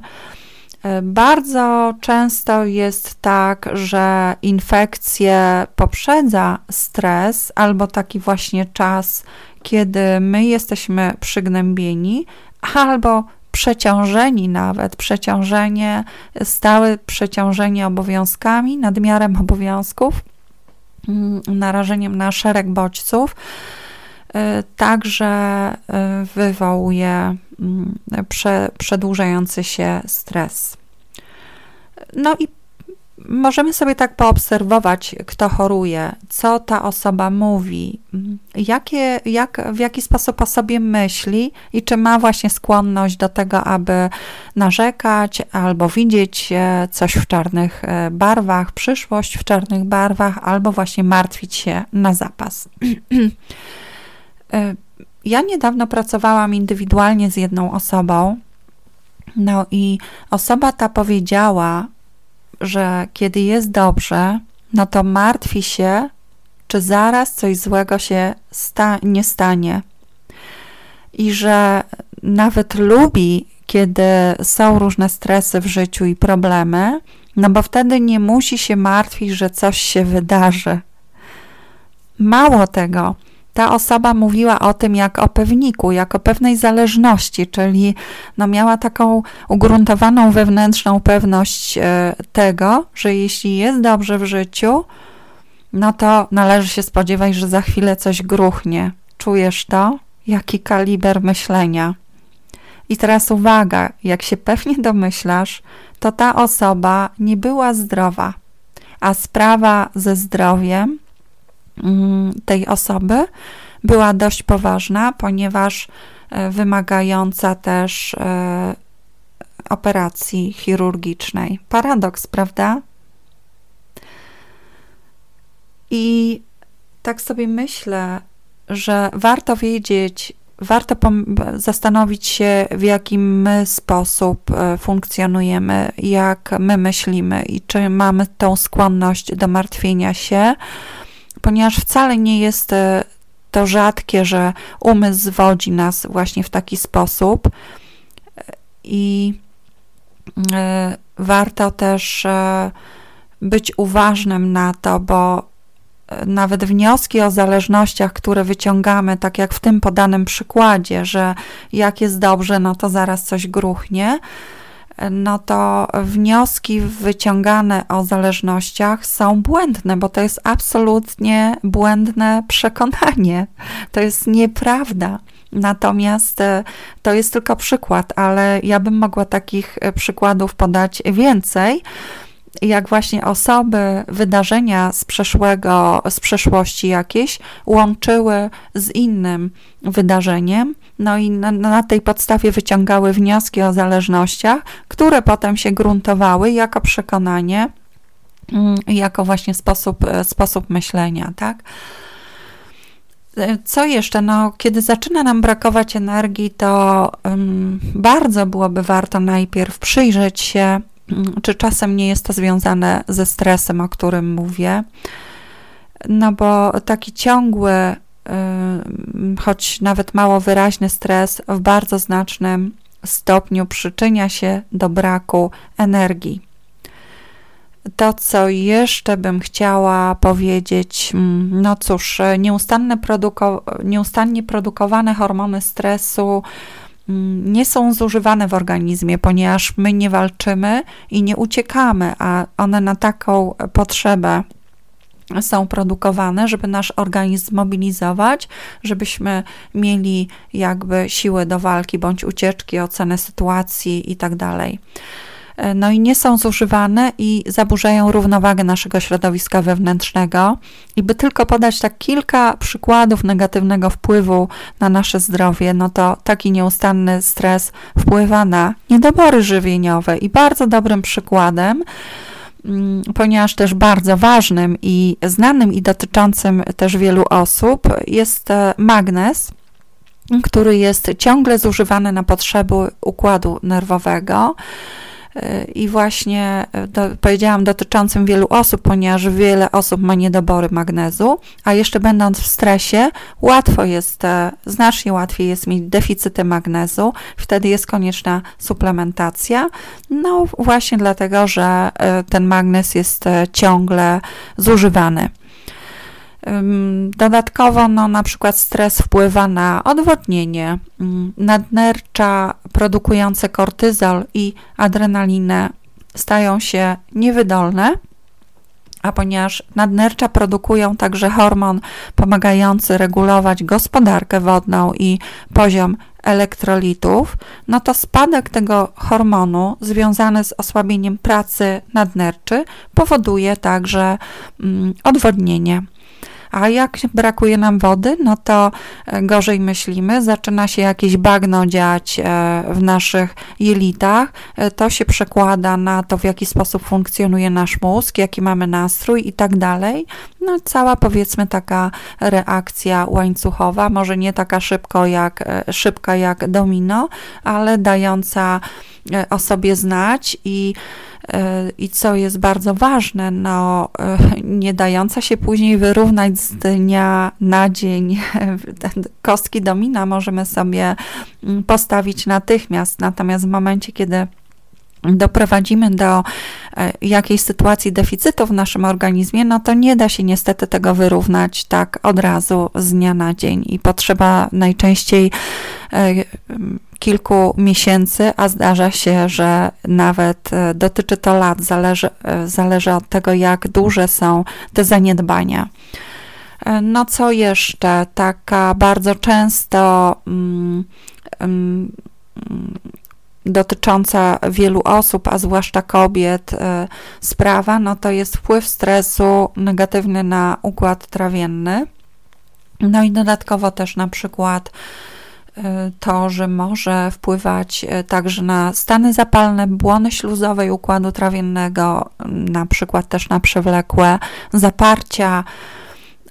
Bardzo często jest tak, że infekcję poprzedza stres albo taki właśnie czas, kiedy my jesteśmy przygnębieni, albo przeciążeni nawet, przeciążenie, stałe przeciążenie obowiązkami, nadmiarem obowiązków, mm, narażeniem na szereg bodźców, y, także y, wywołuje mm, przedłużający się stres. No i możemy sobie tak poobserwować, kto choruje, co ta osoba mówi, jakie, jak, w jaki sposób o sobie myśli i czy ma właśnie skłonność do tego, aby narzekać albo widzieć coś w czarnych e, barwach, przyszłość w czarnych barwach, albo właśnie martwić się na zapas. E, ja niedawno pracowałam indywidualnie z jedną osobą. No i osoba ta powiedziała, że kiedy jest dobrze, no to martwi się, czy zaraz coś złego się sta nie stanie. I że nawet lubi, kiedy są różne stresy w życiu i problemy, no bo wtedy nie musi się martwić, że coś się wydarzy. Mało tego, ta osoba mówiła o tym jak o pewniku, jak o pewnej zależności, czyli no miała taką ugruntowaną wewnętrzną pewność e, tego, że jeśli jest dobrze w życiu, no to należy się spodziewać, że za chwilę coś gruchnie. Czujesz to? Jaki kaliber myślenia? I teraz uwaga, jak się pewnie domyślasz, to ta osoba nie była zdrowa, a sprawa ze zdrowiem tej osoby była dość poważna, ponieważ e, wymagająca też e, operacji chirurgicznej. Paradoks, prawda? I tak sobie myślę, że warto wiedzieć, warto zastanowić się, w jakim my sposób e, funkcjonujemy, jak my myślimy i czy mamy tą skłonność do martwienia się, ponieważ wcale nie jest e, to rzadkie, że umysł zwodzi nas właśnie w taki sposób. I e, warto też być uważnym na to, bo nawet wnioski o zależnościach, które wyciągamy, tak jak w tym podanym przykładzie, że jak jest dobrze, no to zaraz coś gruchnie, no to wnioski wyciągane o zależnościach są błędne, bo to jest absolutnie błędne przekonanie. To jest nieprawda. Natomiast e, to jest tylko przykład, ale ja bym mogła takich e, przykładów podać więcej jak właśnie osoby, wydarzenia z przeszłego, z przeszłości jakieś łączyły z innym wydarzeniem, no i na, na, tej podstawie wyciągały wnioski o zależnościach, które potem się gruntowały jako przekonanie, mm, jako właśnie sposób, e, sposób myślenia, tak? E, co jeszcze? No, kiedy zaczyna nam brakować energii, to um, bardzo byłoby warto najpierw przyjrzeć się czy czasem nie jest to związane ze stresem, o którym mówię? No bo taki ciągły, choć nawet mało wyraźny stres w bardzo znacznym stopniu przyczynia się do braku energii. To, co jeszcze bym chciała powiedzieć, mm, no cóż, nieustanne produko nieustannie produkowane hormony stresu Mm, nie są zużywane w organizmie, ponieważ my nie walczymy i nie uciekamy, a one na taką potrzebę są produkowane, żeby nasz organizm zmobilizować, żebyśmy mieli jakby siłę do walki bądź ucieczki, ocenę sytuacji i tak. E, no i nie są zużywane i zaburzają równowagę naszego środowiska wewnętrznego. I by tylko podać tak kilka przykładów negatywnego wpływu na nasze zdrowie, no to taki nieustanny stres wpływa na niedobory żywieniowe i bardzo dobrym przykładem ponieważ też bardzo ważnym i znanym i dotyczącym też wielu osób jest e, magnez, który jest ciągle zużywany na potrzeby układu nerwowego. I właśnie e, do, powiedziałam dotyczącym wielu osób, ponieważ wiele osób ma niedobory magnezu, a jeszcze będąc w stresie, łatwo jest, e, znacznie łatwiej jest mieć deficyty magnezu, wtedy jest konieczna suplementacja. No właśnie dlatego, że e, ten magnez jest ciągle zużywany. Dodatkowo, no, na przykład stres wpływa na odwodnienie, nadnercza produkujące kortyzol i adrenalinę stają się niewydolne, a ponieważ nadnercza produkują także hormon pomagający regulować gospodarkę wodną i poziom elektrolitów, no to spadek tego hormonu związany z osłabieniem pracy nadnerczy powoduje także mm, odwodnienie. A jak brakuje nam wody, no to e, gorzej myślimy, zaczyna się jakieś bagno dziać e, w naszych jelitach. E, to się przekłada na to, w jaki sposób funkcjonuje nasz mózg, jaki mamy nastrój i tak dalej. No, cała powiedzmy taka reakcja łańcuchowa, może nie taka szybko jak, szybka jak domino, ale dająca o sobie znać i i co jest bardzo ważne, no, nie dająca się później wyrównać z dnia na dzień. Kostki domina możemy sobie mm, postawić natychmiast, natomiast w momencie, kiedy doprowadzimy do e, jakiejś sytuacji deficytu w naszym organizmie, no to nie da się niestety tego wyrównać tak od razu z dnia na dzień i potrzeba najczęściej e, kilku miesięcy, a zdarza się, że nawet e, dotyczy to lat, zależy, zależy od tego, jak duże są te zaniedbania. No co jeszcze? Taka bardzo często mm, mm, dotycząca wielu osób, a zwłaszcza kobiet, e, sprawa, no to jest wpływ stresu negatywny na układ trawienny. No i dodatkowo też na przykład e, to, że może wpływać e, także na stany zapalne błony śluzowej układu trawiennego, na przykład też na przewlekłe zaparcia.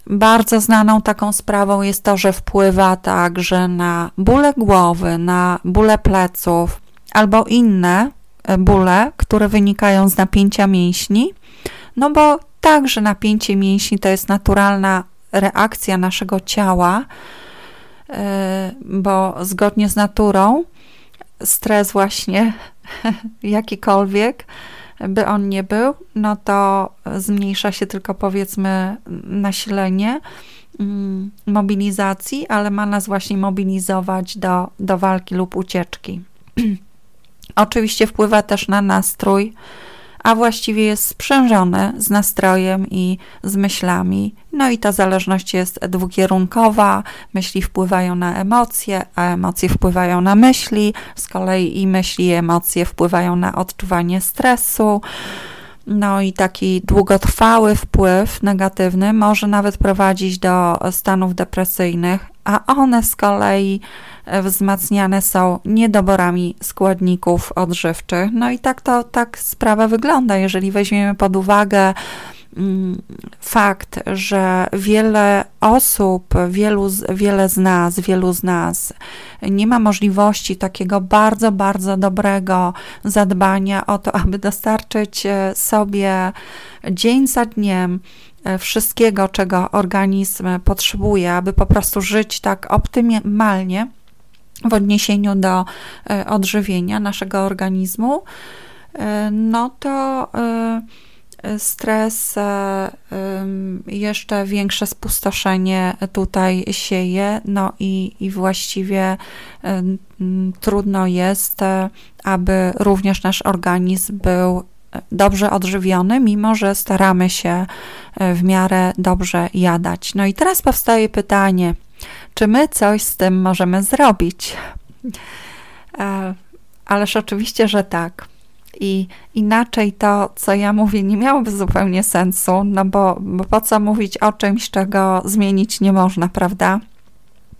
Bardzo znaną taką sprawą jest to, że wpływa także na bóle głowy, na bóle pleców, albo inne e, bóle, które wynikają z napięcia mięśni, no bo także napięcie mięśni to jest naturalna reakcja naszego ciała, e, bo zgodnie z naturą stres właśnie jakikolwiek by on nie był, no to zmniejsza się tylko powiedzmy nasilenie mm, mobilizacji, ale ma nas właśnie mobilizować do, do walki lub ucieczki. Oczywiście wpływa też na nastrój, a właściwie jest sprzężony z nastrojem i z myślami. No i ta zależność jest dwukierunkowa. Myśli wpływają na emocje, a emocje wpływają na myśli. Z kolei i myśli, i emocje wpływają na odczuwanie stresu. No i taki długotrwały wpływ negatywny może nawet prowadzić do stanów depresyjnych, a one z kolei wzmacniane są niedoborami składników odżywczych. No i tak to tak sprawa wygląda, jeżeli weźmiemy pod uwagę mm, fakt, że wiele osób, wielu, wiele z nas, wielu z nas nie ma możliwości takiego bardzo, bardzo dobrego zadbania o to, aby dostarczyć e, sobie dzień za dniem e, wszystkiego, czego organizm potrzebuje, aby po prostu żyć tak optymalnie, w odniesieniu do e, odżywienia naszego organizmu, e, no to e, stres, jeszcze większe spustoszenie tutaj sieje, no i, i właściwie trudno jest, aby również nasz organizm był dobrze odżywiony, mimo że staramy się w miarę dobrze jadać. No i teraz powstaje pytanie, czy my coś z tym możemy zrobić? E, ależ oczywiście, że tak. I inaczej to, co ja mówię, nie miałoby zupełnie sensu, no bo, bo po co mówić o czymś, czego zmienić nie można, prawda?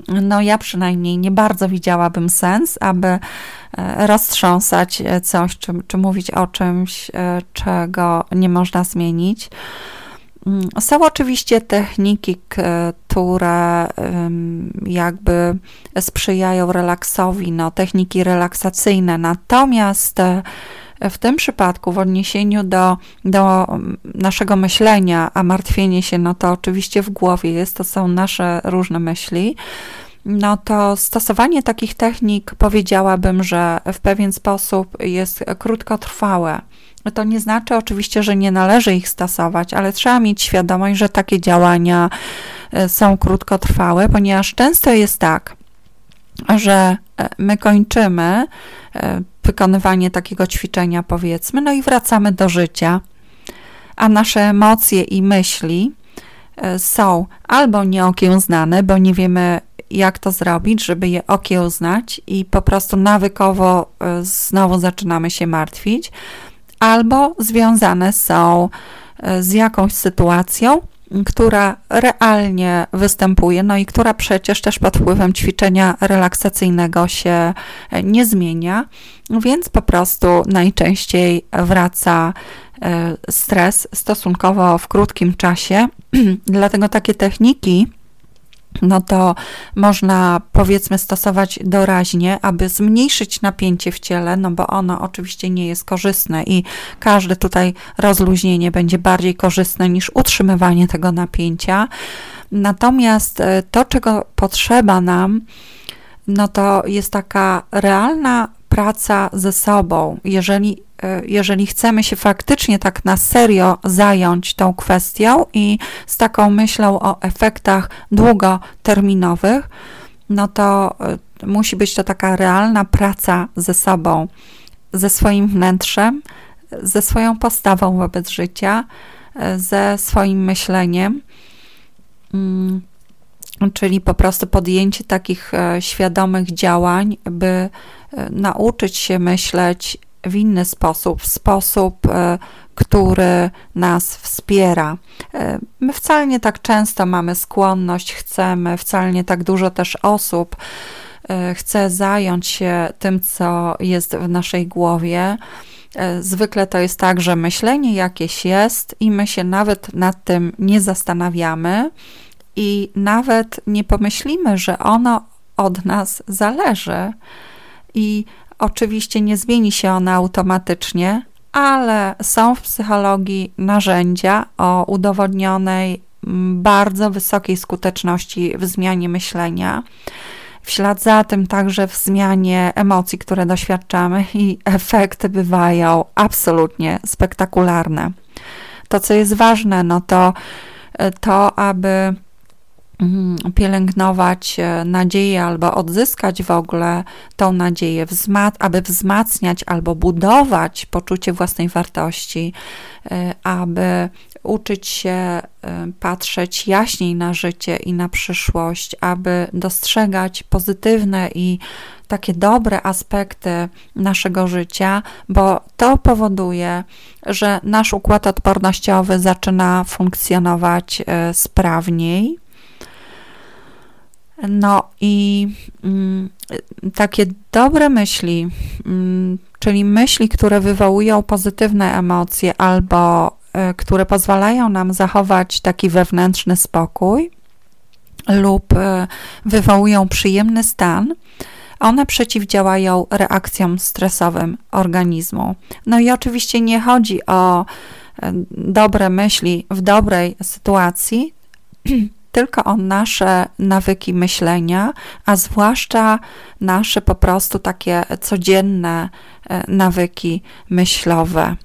No, ja przynajmniej nie bardzo widziałabym sens, aby e, roztrząsać coś, czy, czy mówić o czymś, e, czego nie można zmienić. Mm, są oczywiście techniki, które jakby sprzyjają relaksowi, no, techniki relaksacyjne, natomiast e, w tym przypadku, w odniesieniu do, do naszego myślenia, a martwienie się, no to oczywiście w głowie jest, to są nasze różne myśli, no to stosowanie takich technik powiedziałabym, że w pewien sposób jest krótkotrwałe. To nie znaczy oczywiście, że nie należy ich stosować, ale trzeba mieć świadomość, że takie działania e, są krótkotrwałe, ponieważ często jest tak, że e, my kończymy e, wykonywanie takiego ćwiczenia, powiedzmy, no i wracamy do życia, a nasze emocje i myśli są albo nieokiełznane, bo nie wiemy, jak to zrobić, żeby je okiełznać, i po prostu nawykowo znowu zaczynamy się martwić, albo związane są e, z jakąś sytuacją, która realnie występuje, no i która przecież też pod wpływem ćwiczenia relaksacyjnego się e, nie zmienia, więc po prostu najczęściej wraca e, stres stosunkowo w krótkim czasie. Dlatego takie techniki no to można powiedzmy stosować doraźnie, aby zmniejszyć napięcie w ciele, no bo ono oczywiście nie jest korzystne i każde tutaj rozluźnienie będzie bardziej korzystne niż utrzymywanie tego napięcia. Natomiast e, to, czego potrzeba nam, no to jest taka realna praca ze sobą. Jeżeli jeżeli chcemy się faktycznie tak na serio zająć tą kwestią i z taką myślą o efektach długoterminowych, no to e, musi być to taka realna praca ze sobą, ze swoim wnętrzem, ze swoją postawą wobec życia, e, ze swoim myśleniem. Mm, czyli po prostu podjęcie takich świadomych działań, by nauczyć się myśleć w inny sposób, w sposób, e, który nas wspiera. E, my wcale nie tak często mamy skłonność, chcemy, wcale nie tak dużo też osób e, chce zająć się tym, co jest w naszej głowie. Zwykle to jest tak, że myślenie jakieś jest i my się nawet nad tym nie zastanawiamy i nawet nie pomyślimy, że ono od nas zależy. I Oczywiście nie zmieni się ona automatycznie, ale są w psychologii narzędzia o udowodnionej mm, bardzo wysokiej skuteczności w zmianie myślenia. W ślad za tym także w zmianie emocji, które doświadczamy, i efekty bywają absolutnie spektakularne. To, co jest ważne, no to to, aby pielęgnować e, nadzieję albo odzyskać w ogóle tą nadzieję, aby wzmacniać albo budować poczucie własnej wartości, e, aby uczyć się e, patrzeć jaśniej na życie i na przyszłość, aby dostrzegać pozytywne i takie dobre aspekty naszego życia, bo to powoduje, że nasz układ odpornościowy zaczyna funkcjonować sprawniej no i mm, takie dobre myśli, mm, czyli myśli, które wywołują pozytywne emocje albo y, które pozwalają nam zachować taki wewnętrzny spokój lub y, wywołują przyjemny stan, one przeciwdziałają reakcjom stresowym organizmu. No i oczywiście nie chodzi o y, dobre myśli w dobrej sytuacji, tylko o nasze nawyki myślenia, a zwłaszcza nasze po prostu takie codzienne e, nawyki myślowe.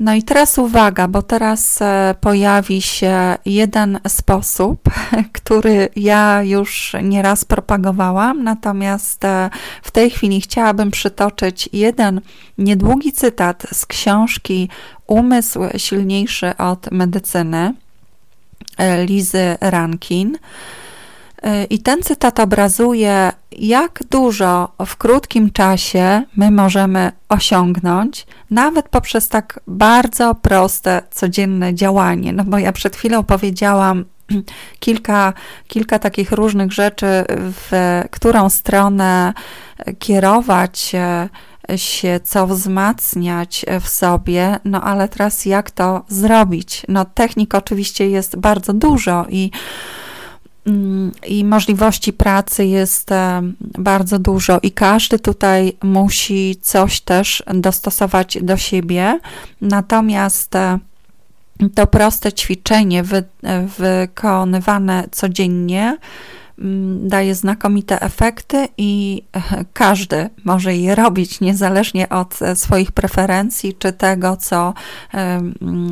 No i teraz uwaga, bo teraz e, pojawi się jeden sposób, który ja już nieraz propagowałam, natomiast e, w tej chwili chciałabym przytoczyć jeden niedługi cytat z książki Umysł silniejszy od medycyny Lizy Rankin. E, I ten cytat obrazuje, jak dużo w krótkim czasie my możemy osiągnąć, nawet poprzez tak bardzo proste, codzienne działanie. No bo ja przed chwilą powiedziałam kilka, kilka takich różnych rzeczy, w którą stronę kierować się, co wzmacniać w sobie, no ale teraz jak to zrobić? No technik oczywiście jest bardzo dużo i mm, i możliwości pracy jest e, bardzo dużo, i każdy tutaj musi coś też dostosować do siebie. Natomiast e, to proste ćwiczenie wy, wykonywane codziennie daje znakomite efekty i każdy może je robić, niezależnie od e, swoich preferencji czy tego, co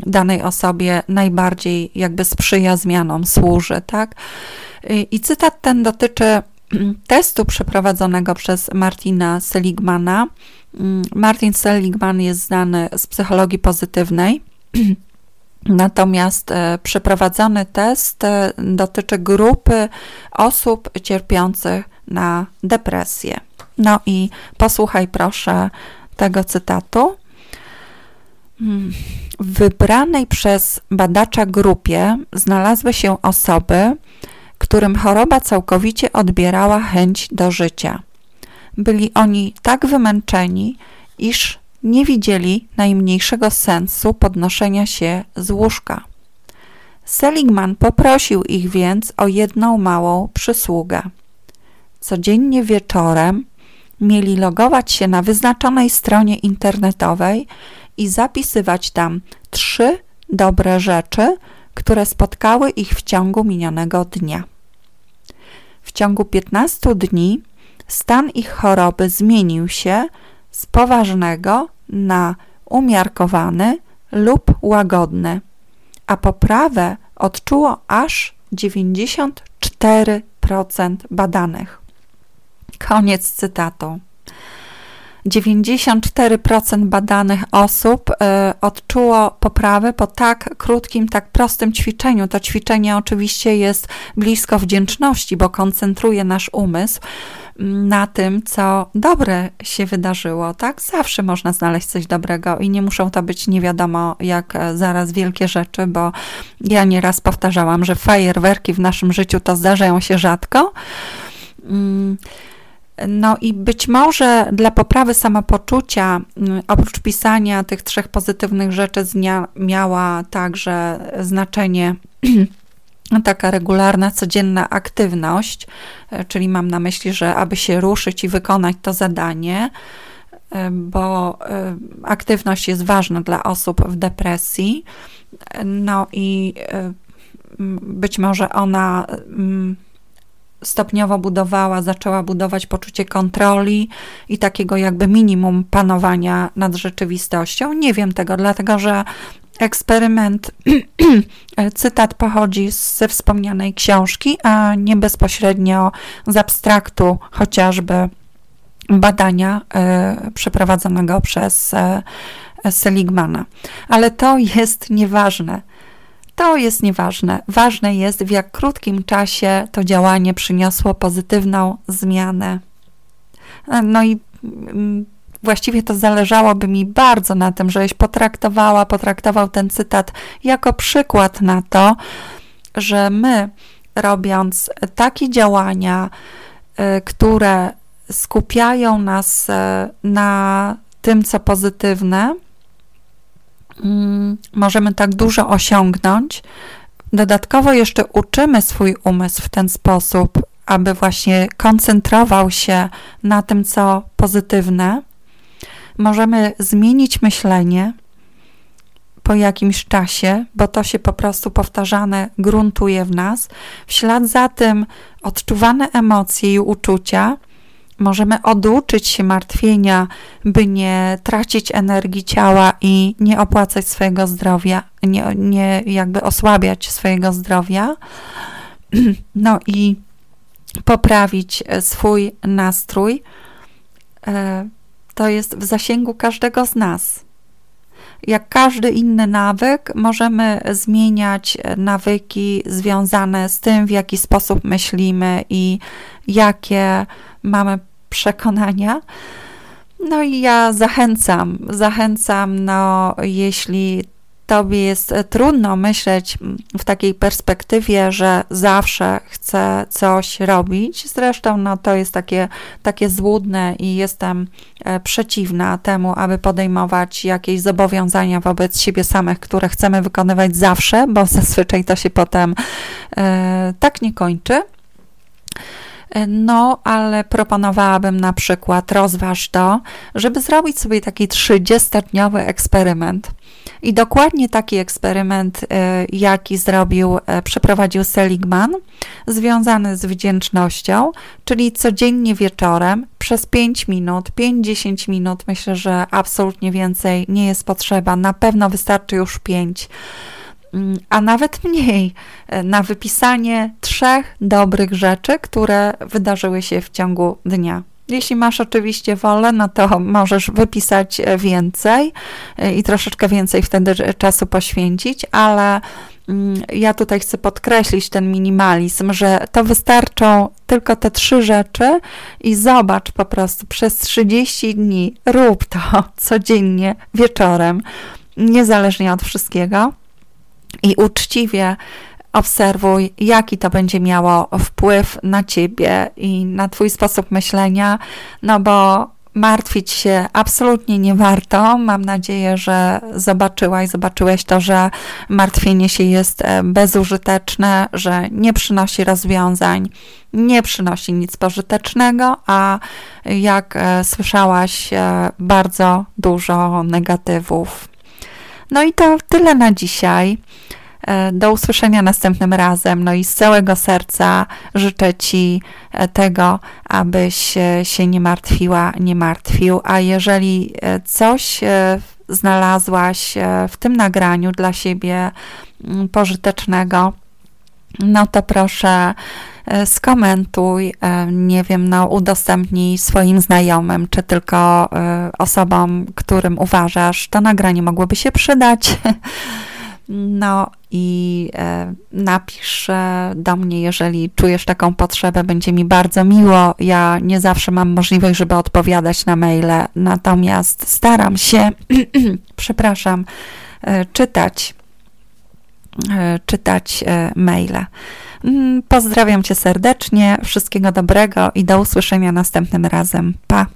danej osobie najbardziej jakby sprzyja zmianom, służy, tak? I cytat ten dotyczy testu przeprowadzonego przez Martina Seligmana. Mm, Martin Seligman jest znany z psychologii pozytywnej. Natomiast e, przeprowadzony test e, dotyczy grupy osób cierpiących na depresję. No i posłuchaj proszę tego cytatu. Hmm. W wybranej przez badacza grupie znalazły się osoby, którym choroba całkowicie odbierała chęć do życia. Byli oni tak wymęczeni, iż nie widzieli najmniejszego sensu podnoszenia się z łóżka. Seligman poprosił ich więc o jedną małą przysługę. Codziennie wieczorem mieli logować się na wyznaczonej stronie internetowej i zapisywać tam trzy dobre rzeczy, które spotkały ich w ciągu minionego dnia. W ciągu 15 dni stan ich choroby zmienił się z poważnego na umiarkowany lub łagodny, a poprawę odczuło aż 94% badanych. Koniec cytatu. 94% badanych osób y, odczuło poprawę po tak krótkim, tak prostym ćwiczeniu. To ćwiczenie oczywiście jest blisko wdzięczności, bo koncentruje nasz umysł mm, na tym, co dobre się wydarzyło. Tak, zawsze można znaleźć coś dobrego i nie muszą to być nie wiadomo jak e, zaraz wielkie rzeczy, bo ja nieraz powtarzałam, że fajerwerki w naszym życiu to zdarzają się rzadko. No i być może dla poprawy samopoczucia, oprócz pisania tych trzech pozytywnych rzeczy, z dnia miała także znaczenie taka regularna, codzienna aktywność, e, czyli mam na myśli, że aby się ruszyć i wykonać to zadanie, e, bo e, aktywność jest ważna dla osób w depresji. No i być może ona stopniowo budowała, zaczęła budować poczucie kontroli i takiego jakby minimum panowania nad rzeczywistością. Nie wiem tego, dlatego że eksperyment, cytat pochodzi ze wspomnianej książki, a nie bezpośrednio z abstraktu chociażby badania y, przeprowadzonego przez y, Seligmana. Ale to jest nieważne. To jest nieważne. Ważne jest, w jak krótkim czasie to działanie przyniosło pozytywną zmianę. No i mm, właściwie to zależałoby mi bardzo na tym, żebyś potraktowała, potraktował ten cytat jako przykład na to, że my, robiąc takie działania, y, które skupiają nas y, na tym, co pozytywne, możemy tak dużo osiągnąć. Dodatkowo jeszcze uczymy swój umysł w ten sposób, aby właśnie koncentrował się na tym, co pozytywne. Możemy zmienić myślenie po jakimś czasie, bo to się po prostu powtarzane gruntuje w nas. W ślad za tym odczuwane emocje i uczucia Możemy oduczyć się martwienia, by nie tracić energii ciała i nie opłacać swojego zdrowia, nie, nie jakby osłabiać swojego zdrowia. No i poprawić swój nastrój. E, to jest w zasięgu każdego z nas. Jak każdy inny nawyk, możemy zmieniać nawyki związane z tym, w jaki sposób myślimy i jakie mamy przekonania. No i ja zachęcam, zachęcam, no jeśli tobie jest trudno myśleć w takiej perspektywie, że zawsze chcę coś robić. Zresztą no, to jest takie, takie złudne i jestem e, przeciwna temu, aby podejmować jakieś zobowiązania wobec siebie samych, które chcemy wykonywać zawsze, bo zazwyczaj to się potem e, tak nie kończy. No, ale proponowałabym na przykład, rozważ to, żeby zrobić sobie taki 30-dniowy eksperyment. I dokładnie taki eksperyment, y, jaki zrobił, y, przeprowadził Seligman, związany z wdzięcznością, czyli codziennie wieczorem przez 5 minut, 5-10 minut, myślę, że absolutnie więcej nie jest potrzeba, na pewno wystarczy już 5 Mm, a nawet mniej, e, na wypisanie trzech dobrych rzeczy, które wydarzyły się w ciągu dnia. Jeśli masz oczywiście wolę, no to możesz wypisać e, więcej e, i troszeczkę więcej wtedy czasu poświęcić, ale mm, ja tutaj chcę podkreślić ten minimalizm, że to wystarczą tylko te trzy rzeczy i zobacz po prostu przez 30 dni, rób to codziennie wieczorem, niezależnie od wszystkiego i uczciwie obserwuj, jaki to będzie miało wpływ na ciebie i na twój sposób myślenia, no bo martwić się absolutnie nie warto. Mam nadzieję, że zobaczyłaś, zobaczyłeś to, że martwienie się jest e, bezużyteczne, że nie przynosi rozwiązań, nie przynosi nic pożytecznego, a jak e, słyszałaś, e, bardzo dużo negatywów. No i to tyle na dzisiaj. E, do usłyszenia następnym razem. No i z całego serca życzę Ci e, tego, abyś się nie martwiła, nie martwił. A jeżeli e, coś znalazłaś w tym nagraniu dla siebie mm, pożytecznego, no to proszę skomentuj, nie wiem, no udostępnij swoim znajomym, czy tylko osobom, którym uważasz, to nagranie mogłoby się przydać. No i e, napisz e, do mnie, jeżeli czujesz taką potrzebę, będzie mi bardzo miło. Ja nie zawsze mam możliwość, żeby odpowiadać na maile, natomiast staram się, przepraszam, e, czytać, czytać maile. Mm, pozdrawiam Cię serdecznie, wszystkiego dobrego i do usłyszenia następnym razem. Pa!